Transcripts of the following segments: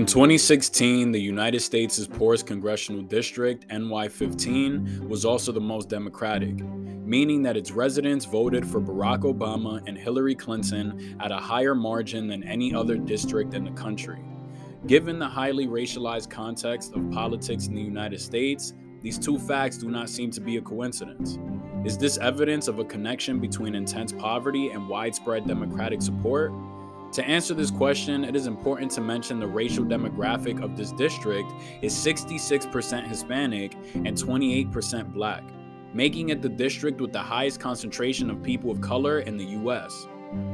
In 2016, the United States' poorest congressional district, NY15, was also the most Democratic, meaning that its residents voted for Barack Obama and Hillary Clinton at a higher margin than any other district in the country. Given the highly racialized context of politics in the United States, these two facts do not seem to be a coincidence. Is this evidence of a connection between intense poverty and widespread Democratic support? To answer this question, it is important to mention the racial demographic of this district is 66% Hispanic and 28% black, making it the district with the highest concentration of people of color in the US.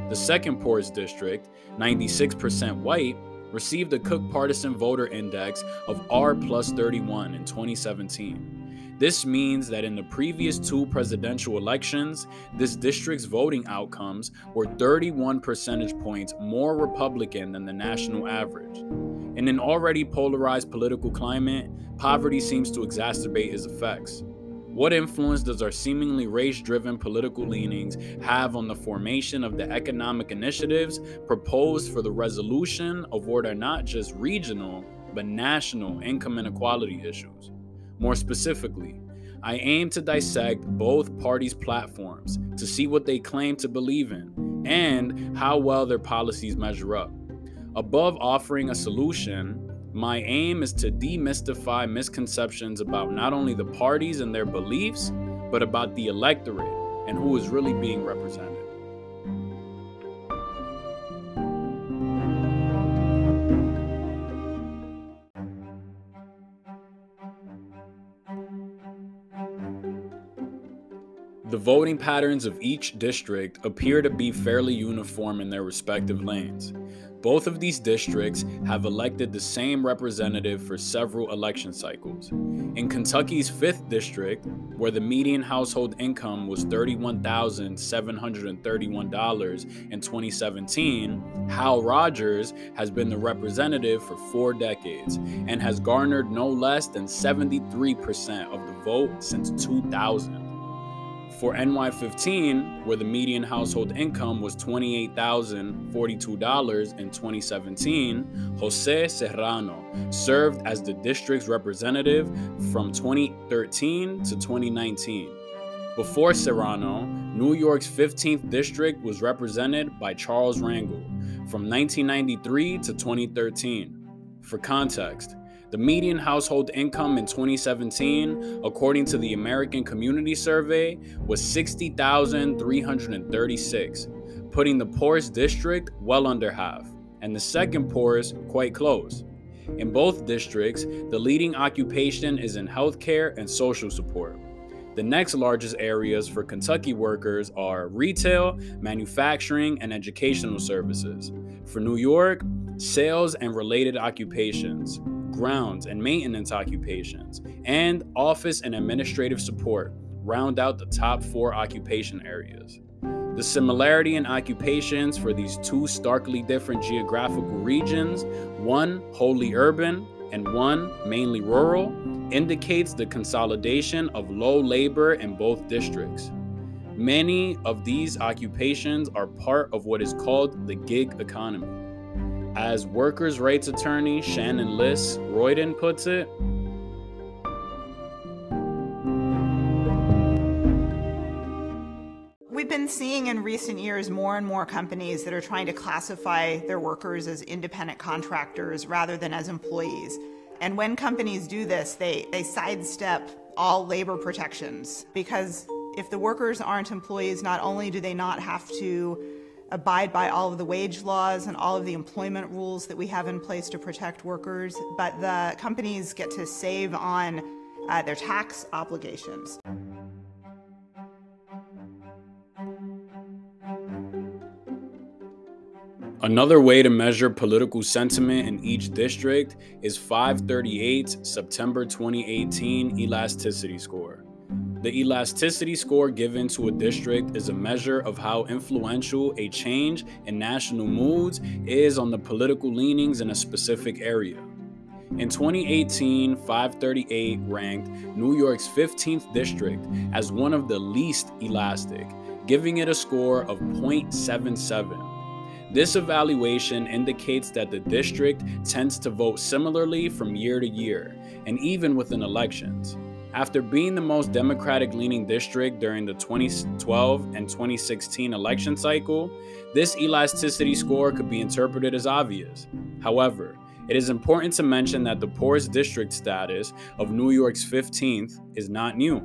The second poorest district, 96% white, received a Cook Partisan Voter Index of R plus 31 in 2017. This means that in the previous two presidential elections, this district's voting outcomes were 31 percentage points more Republican than the national average. In an already polarized political climate, poverty seems to exacerbate its effects. What influence does our seemingly race driven political leanings have on the formation of the economic initiatives proposed for the resolution of what are not just regional, but national income inequality issues? More specifically, I aim to dissect both parties' platforms to see what they claim to believe in and how well their policies measure up. Above offering a solution, my aim is to demystify misconceptions about not only the parties and their beliefs, but about the electorate and who is really being represented. Voting patterns of each district appear to be fairly uniform in their respective lanes. Both of these districts have elected the same representative for several election cycles. In Kentucky's 5th district, where the median household income was $31,731 in 2017, Hal Rogers has been the representative for four decades and has garnered no less than 73% of the vote since 2000. For NY15, where the median household income was $28,042 in 2017, Jose Serrano served as the district's representative from 2013 to 2019. Before Serrano, New York's 15th district was represented by Charles Rangel from 1993 to 2013. For context, the median household income in 2017, according to the American Community Survey, was 60,336, putting the poorest district well under half, and the second poorest quite close. In both districts, the leading occupation is in healthcare and social support. The next largest areas for Kentucky workers are retail, manufacturing, and educational services. For New York, sales and related occupations grounds and maintenance occupations, and office and administrative support round out the top four occupation areas. The similarity in occupations for these two starkly different geographical regions, one wholly urban and one mainly rural, indicates the consolidation of low labor in both districts. Many of these occupations are part of what is called the gig economy. As workers' rights attorney Shannon Liss Riordan puts it, We've been seeing in recent years more and more companies that are trying to classify their workers as independent contractors rather than as employees. And when companies do this, they, they sidestep all labor protections because if the workers aren't employees, not only do they not have to abide by all of the wage laws and all of the employment rules that we have in place to protect workers, but the companies get to save on uh, their tax obligations. Another way to measure political sentiment in each district is 538 September 2018 elasticity score. The elasticity score given to a district is a measure of how influential a change in national moods is on the political leanings in a specific area. In 2018, 538 ranked New York's 15th district as one of the least elastic, giving it a score of 0.77. This evaluation indicates that the district tends to vote similarly from year to year, and even within elections. After being the most Democratic leaning district during the 2012 and 2016 election cycle, this elasticity score could be interpreted as obvious. However, it is important to mention that the poorest district status of New York's 15th is not new.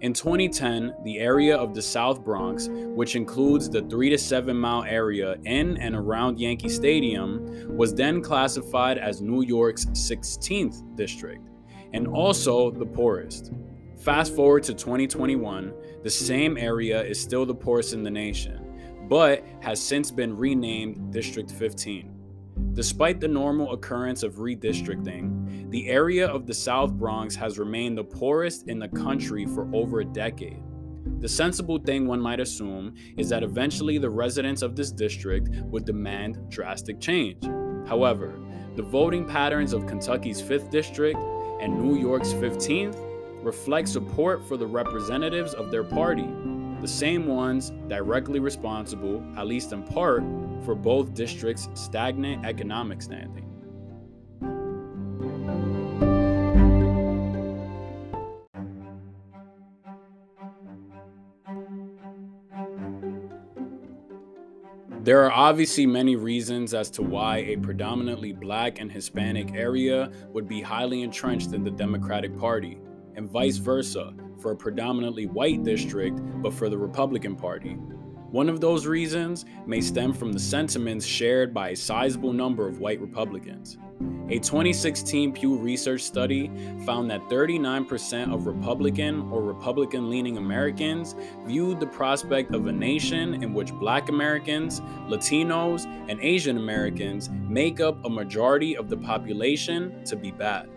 In 2010, the area of the South Bronx, which includes the 3 to 7 mile area in and around Yankee Stadium, was then classified as New York's 16th district, and also the poorest. Fast forward to 2021, the same area is still the poorest in the nation, but has since been renamed District 15. Despite the normal occurrence of redistricting, the area of the South Bronx has remained the poorest in the country for over a decade. The sensible thing one might assume is that eventually the residents of this district would demand drastic change. However, the voting patterns of Kentucky's 5th district and New York's 15th reflect support for the representatives of their party, the same ones directly responsible, at least in part, for both districts' stagnant economic standing. There are obviously many reasons as to why a predominantly black and Hispanic area would be highly entrenched in the Democratic Party, and vice versa for a predominantly white district but for the Republican Party. One of those reasons may stem from the sentiments shared by a sizable number of white Republicans. A 2016 Pew Research study found that 39% of Republican or Republican leaning Americans viewed the prospect of a nation in which Black Americans, Latinos, and Asian Americans make up a majority of the population to be bad.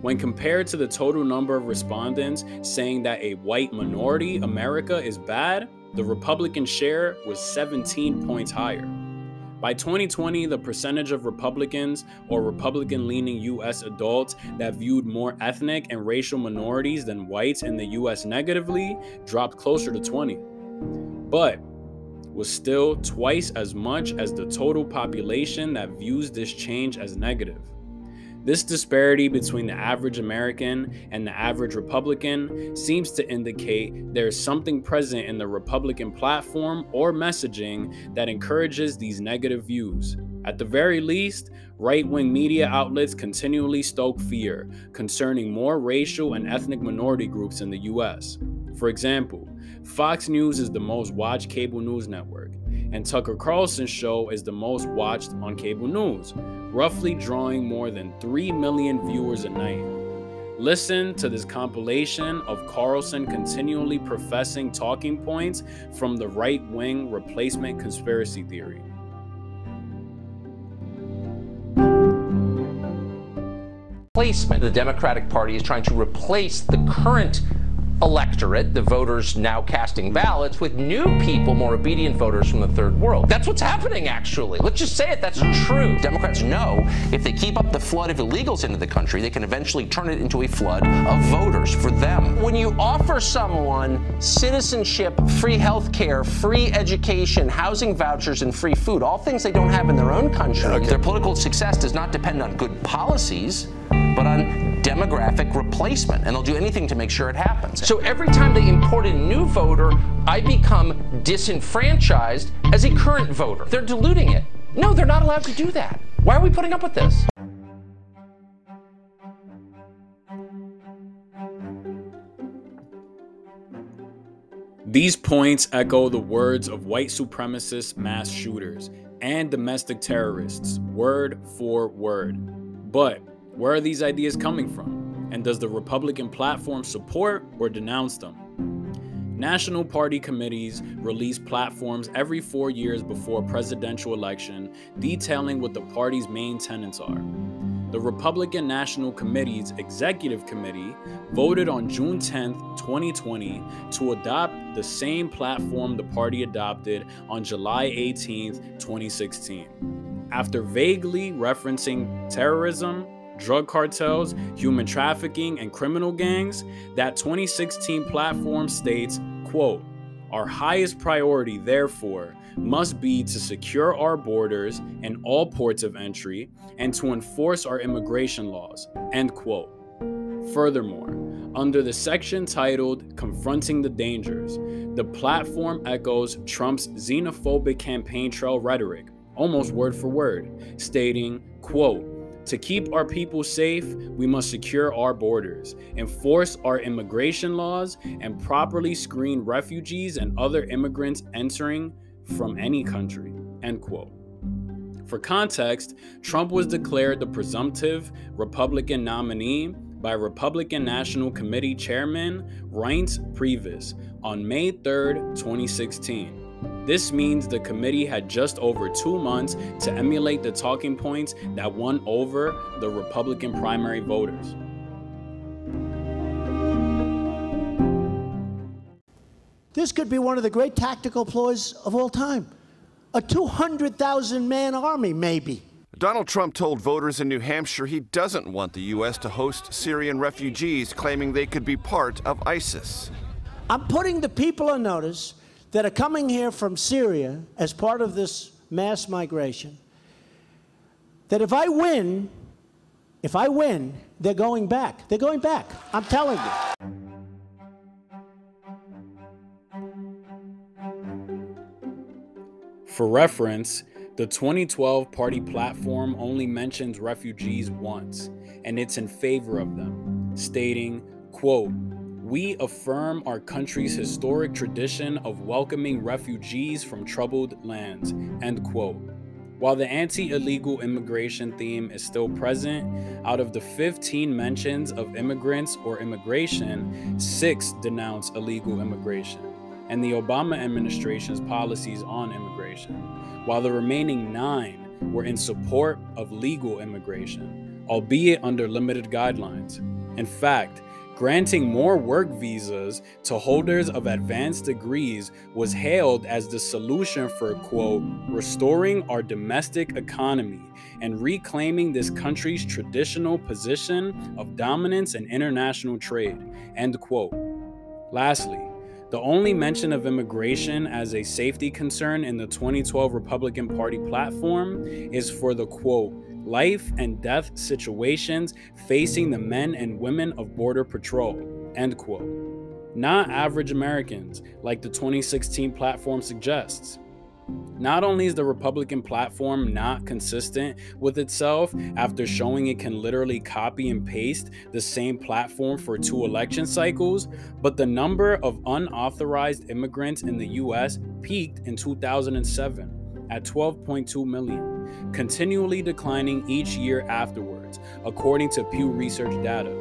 When compared to the total number of respondents saying that a white minority America is bad, the Republican share was 17 points higher. By 2020, the percentage of Republicans or Republican leaning US adults that viewed more ethnic and racial minorities than whites in the US negatively dropped closer to 20. But was still twice as much as the total population that views this change as negative. This disparity between the average American and the average Republican seems to indicate there is something present in the Republican platform or messaging that encourages these negative views. At the very least, right wing media outlets continually stoke fear concerning more racial and ethnic minority groups in the US. For example, Fox News is the most watched cable news network, and Tucker Carlson's show is the most watched on cable news, roughly drawing more than 3 million viewers a night. Listen to this compilation of Carlson continually professing talking points from the right wing replacement conspiracy theory. Replacement. The Democratic Party is trying to replace the current electorate, the voters now casting ballots, with new people, more obedient voters from the third world. That's what's happening, actually. Let's just say it, that's true. Democrats know if they keep up the flood of illegals into the country, they can eventually turn it into a flood of voters for them. When you offer someone citizenship, free health care, free education, housing vouchers, and free food, all things they don't have in their own country, okay. their political success does not depend on good policies, but on demographic replacement, and they'll do anything to make sure it happens. So every time they import a new voter, I become disenfranchised as a current voter. They're diluting it. No, they're not allowed to do that. Why are we putting up with this? These points echo the words of white supremacist mass shooters and domestic terrorists, word for word. But where are these ideas coming from? And does the Republican platform support or denounce them? National party committees release platforms every four years before presidential election detailing what the party's main tenets are. The Republican National Committee's Executive Committee voted on June 10, 2020, to adopt the same platform the party adopted on July 18, 2016. After vaguely referencing terrorism, drug cartels, human trafficking, and criminal gangs, that 2016 platform states, quote, our highest priority, therefore, must be to secure our borders and all ports of entry and to enforce our immigration laws. End quote. Furthermore, under the section titled Confronting the Dangers, the platform echoes Trump's xenophobic campaign trail rhetoric, almost word for word, stating, quote, to keep our people safe, we must secure our borders, enforce our immigration laws, and properly screen refugees and other immigrants entering from any country. End quote. For context, Trump was declared the presumptive Republican nominee by Republican National Committee Chairman Reince Priebus on May 3, 2016. This means the committee had just over two months to emulate the talking points that won over the Republican primary voters. This could be one of the great tactical ploys of all time. A 200,000 man army, maybe. Donald Trump told voters in New Hampshire he doesn't want the U.S. to host Syrian refugees, claiming they could be part of ISIS. I'm putting the people on notice that are coming here from Syria as part of this mass migration, that if I win, if I win, they're going back. They're going back. I'm telling you. For reference, the 2012 party platform only mentions refugees once, and it's in favor of them, stating, quote, we affirm our country's historic tradition of welcoming refugees from troubled lands. End quote. While the anti illegal immigration theme is still present, out of the 15 mentions of immigrants or immigration, six denounce illegal immigration and the Obama administration's policies on immigration, while the remaining nine were in support of legal immigration, albeit under limited guidelines. In fact, Granting more work visas to holders of advanced degrees was hailed as the solution for, quote, restoring our domestic economy and reclaiming this country's traditional position of dominance in international trade, end quote. Lastly, the only mention of immigration as a safety concern in the 2012 Republican Party platform is for the quote, life and death situations facing the men and women of Border Patrol. End quote. Not average Americans, like the 2016 platform suggests. Not only is the Republican platform not consistent with itself after showing it can literally copy and paste the same platform for two election cycles, but the number of unauthorized immigrants in the US peaked in 2007 at 12.2 million continually declining each year afterwards, according to Pew Research data.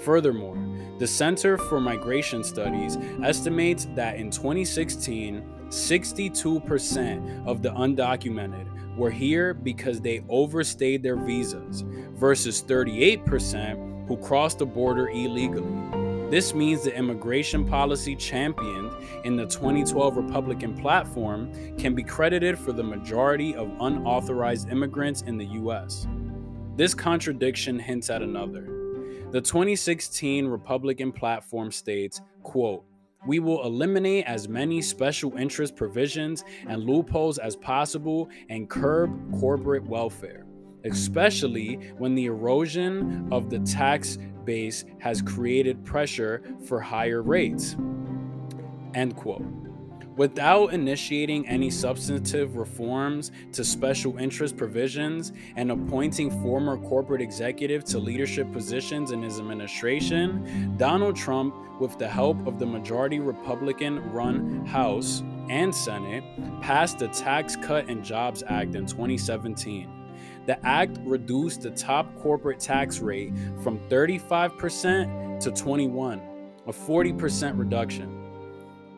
Furthermore, the Center for Migration Studies estimates that in 2016, 62% of the undocumented were here because they overstayed their visas, versus 38% who crossed the border illegally. This means the immigration policy championed in the 2012 Republican platform can be credited for the majority of unauthorized immigrants in the US. This contradiction hints at another. The 2016 Republican platform states, quote, we will eliminate as many special interest provisions and loopholes as possible and curb corporate welfare, especially when the erosion of the tax base has created pressure for higher rates. End quote. Without initiating any substantive reforms to special interest provisions and appointing former corporate executives to leadership positions in his administration, Donald Trump, with the help of the majority Republican run House and Senate, passed the Tax Cut and Jobs Act in 2017 the act reduced the top corporate tax rate from 35% to 21, a 40% reduction.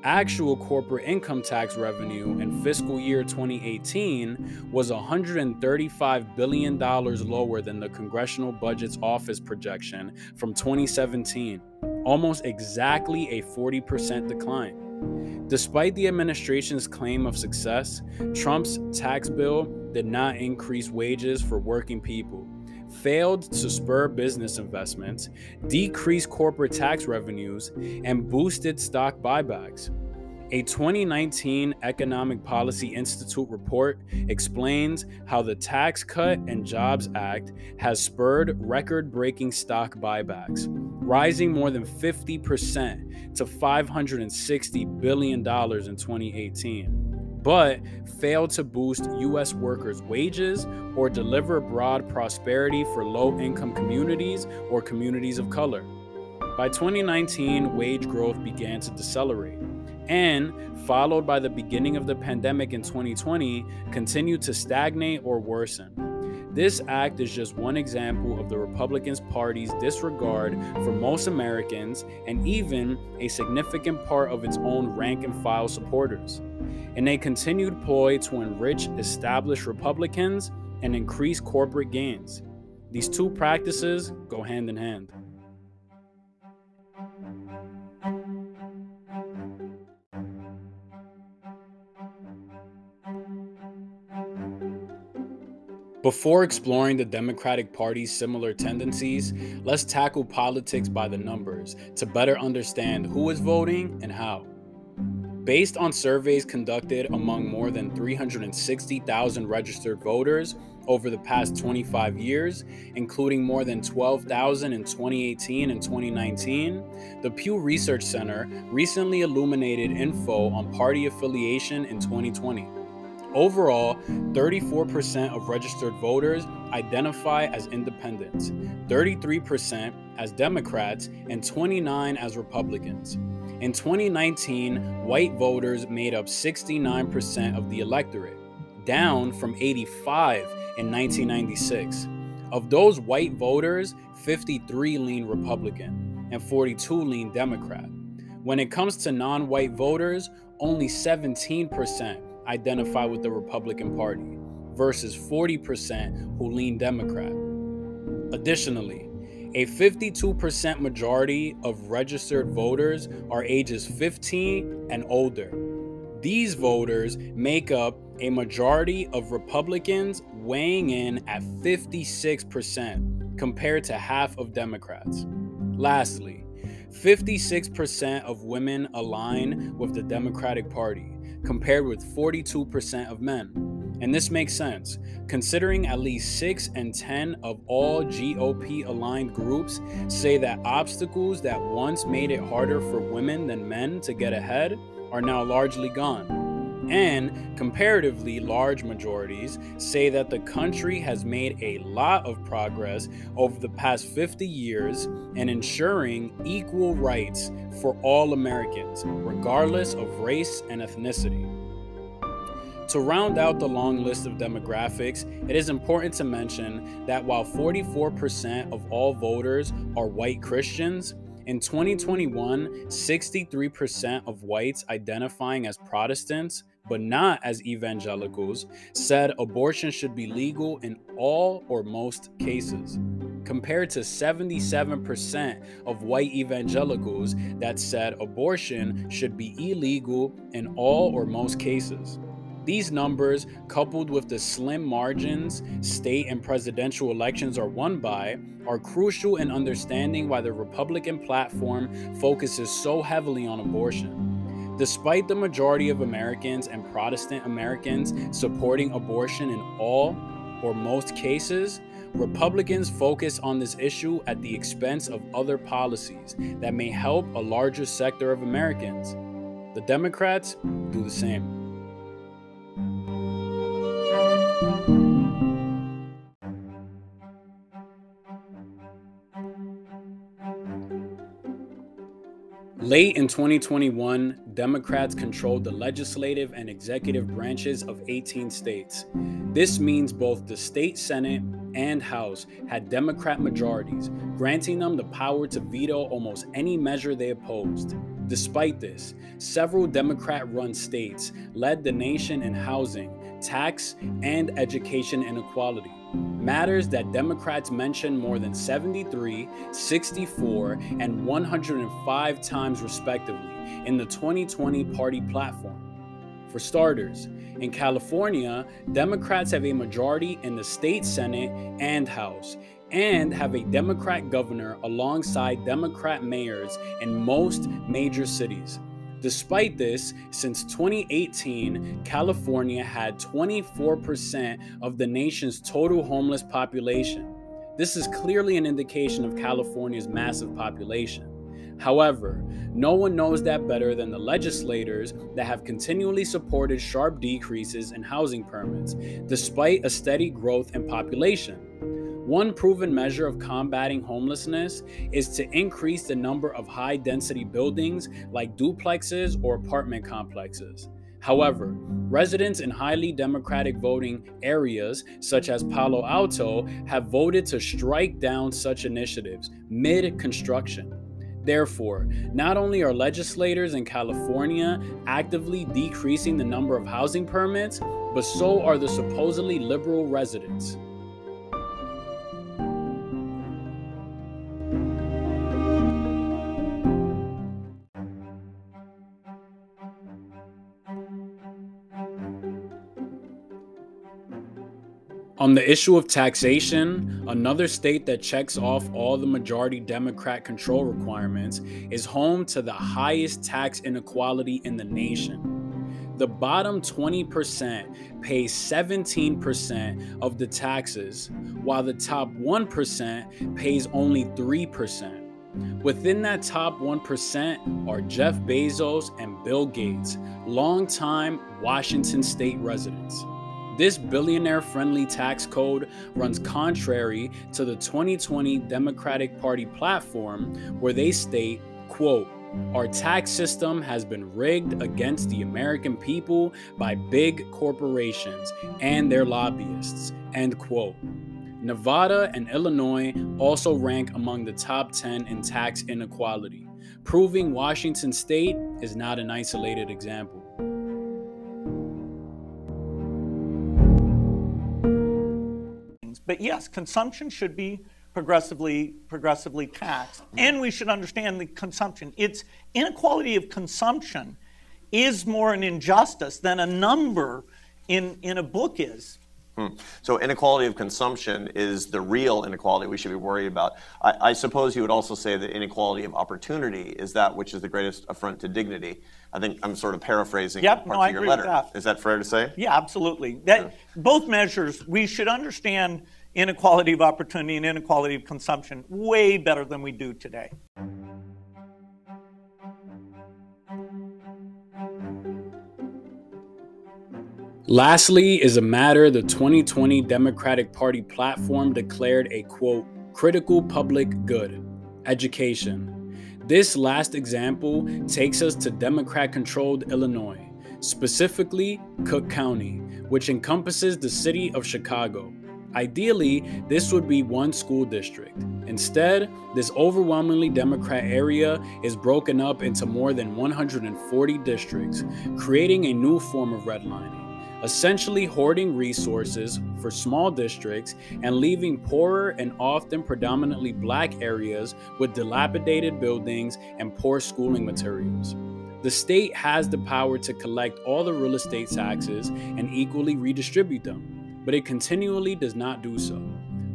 Actual corporate income tax revenue in fiscal year 2018 was $135 billion lower than the Congressional Budget Office projection from 2017, almost exactly a 40% decline. Despite the administration's claim of success, Trump's tax bill did not increase wages for working people, failed to spur business investments, decreased corporate tax revenues, and boosted stock buybacks. A 2019 Economic Policy Institute report explains how the Tax Cut and Jobs Act has spurred record breaking stock buybacks, rising more than 50% to $560 billion in 2018, but failed to boost U.S. workers' wages or deliver broad prosperity for low income communities or communities of color. By 2019, wage growth began to decelerate and, followed by the beginning of the pandemic in 2020, continued to stagnate or worsen. This act is just one example of the Republican Party's disregard for most Americans and even a significant part of its own rank and file supporters, in a continued ploy to enrich established Republicans and increase corporate gains. These two practices go hand in hand. Before exploring the Democratic Party's similar tendencies, let's tackle politics by the numbers to better understand who is voting and how. Based on surveys conducted among more than 360,000 registered voters over the past 25 years, including more than 12,000 in 2018 and 2019, the Pew Research Center recently illuminated info on party affiliation in 2020. Overall, 34% of registered voters identify as independents, 33% as Democrats, and 29 as Republicans. In 2019, white voters made up 69% of the electorate, down from 85 in 1996. Of those white voters, 53 lean Republican and 42 lean Democrat. When it comes to non white voters, only 17% identify with the Republican Party versus 40% who lean Democrat. Additionally, a 52% majority of registered voters are ages 15 and older. These voters make up a majority of Republicans, weighing in at 56% compared to half of Democrats. Lastly, 56% of women align with the Democratic Party, compared with 42% of men. And this makes sense, considering at least 6 and 10 of all GOP aligned groups say that obstacles that once made it harder for women than men to get ahead are now largely gone and comparatively large majorities say that the country has made a lot of progress over the past 50 years in ensuring equal rights for all Americans, regardless of race and ethnicity. To round out the long list of demographics, it is important to mention that while 44% of all voters are white Christians, in 2021, 63% of whites identifying as Protestants but not as evangelicals, said abortion should be legal in all or most cases, compared to 77% of white evangelicals that said abortion should be illegal in all or most cases. These numbers, coupled with the slim margins state and presidential elections are won by, are crucial in understanding why the Republican platform focuses so heavily on abortion. Despite the majority of Americans and Protestant Americans supporting abortion in all or most cases, Republicans focus on this issue at the expense of other policies that may help a larger sector of Americans. The Democrats do the same. Late in 2021, Democrats controlled the legislative and executive branches of 18 states. This means both the state Senate and House had Democrat majorities, granting them the power to veto almost any measure they opposed. Despite this, several Democrat run states led the nation in housing, tax, and education inequality matters that Democrats mentioned more than 73, 64, and 105 times respectively in the 2020 party platform. For starters, in California, Democrats have a majority in the state Senate and House, and have a Democrat governor alongside Democrat mayors in most major cities. Despite this, since 2018, California had 24% of the nation's total homeless population. This is clearly an indication of California's massive population. However, no one knows that better than the legislators that have continually supported sharp decreases in housing permits, despite a steady growth in population. One proven measure of combating homelessness is to increase the number of high density buildings like duplexes or apartment complexes. However, residents in highly democratic voting areas such as Palo Alto have voted to strike down such initiatives mid construction. Therefore, not only are legislators in California actively decreasing the number of housing permits, but so are the supposedly liberal residents. On the issue of taxation, another state that checks off all the majority Democrat control requirements is home to the highest tax inequality in the nation. The bottom 20% pays 17% of the taxes, while the top 1% pays only 3%. Within that top 1% are Jeff Bezos and Bill Gates, longtime Washington state residents. This billionaire friendly tax code runs contrary to the 2020 Democratic Party platform where they state, quote, our tax system has been rigged against the American people by big corporations and their lobbyists. End quote. Nevada and Illinois also rank among the top 10 in tax inequality, proving Washington state is not an isolated example. But yes, consumption should be progressively progressively taxed, and we should understand the consumption. It's inequality of consumption is more an injustice than a number in in a book is. Hmm. So inequality of consumption is the real inequality we should be worried about. I, I, suppose you would also say that inequality of opportunity is that which is the greatest affront to dignity. I think I'm sort of paraphrasing yep, parts no, of your letter. That. Is that fair to say? Yeah, absolutely. That, yeah. Both measures, we should understand inequality of opportunity and inequality of consumption way better than we do today. Lastly, is a matter the 2020 Democratic Party platform declared a quote, critical public good education. This last example takes us to Democrat controlled Illinois, specifically Cook County, which encompasses the city of Chicago. Ideally, this would be one school district. Instead, this overwhelmingly Democrat area is broken up into more than 140 districts, creating a new form of redlining, essentially hoarding resources for small districts and leaving poorer and often predominantly black areas with dilapidated buildings and poor schooling materials. The state has the power to collect all the real estate taxes and equally redistribute them but it continually does not do so.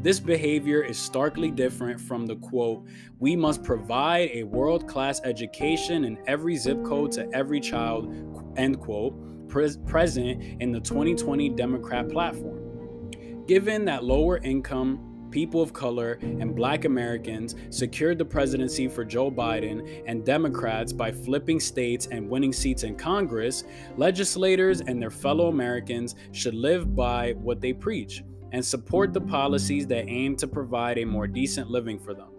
This behavior is starkly different from the quote, we must provide a world class education in every zip code to every child, end quote, pres- present in the 2020 Democrat platform. Given that lower income, people of color, and black Americans secured the presidency for Joe Biden and Democrats by flipping states and winning seats in Congress, legislators and their fellow Americans should live by what they preach and support the policies that aim to provide a more decent living for them.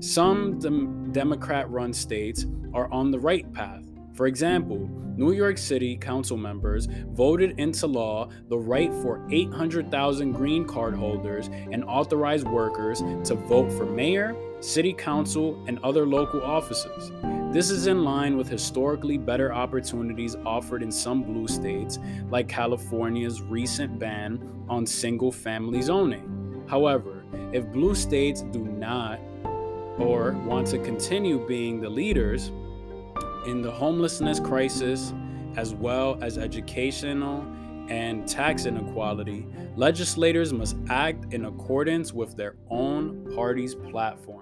Some dem- Democrat run states are on the right path for example, New York City council members voted into law the right for 800,000 green card holders and authorized workers to vote for mayor, city council, and other local offices. This is in line with historically better opportunities offered in some blue states, like California's recent ban on single family zoning. However, if blue states do not or want to continue being the leaders, in the homelessness crisis, as well as educational and tax inequality, legislators must act in accordance with their own party's platform.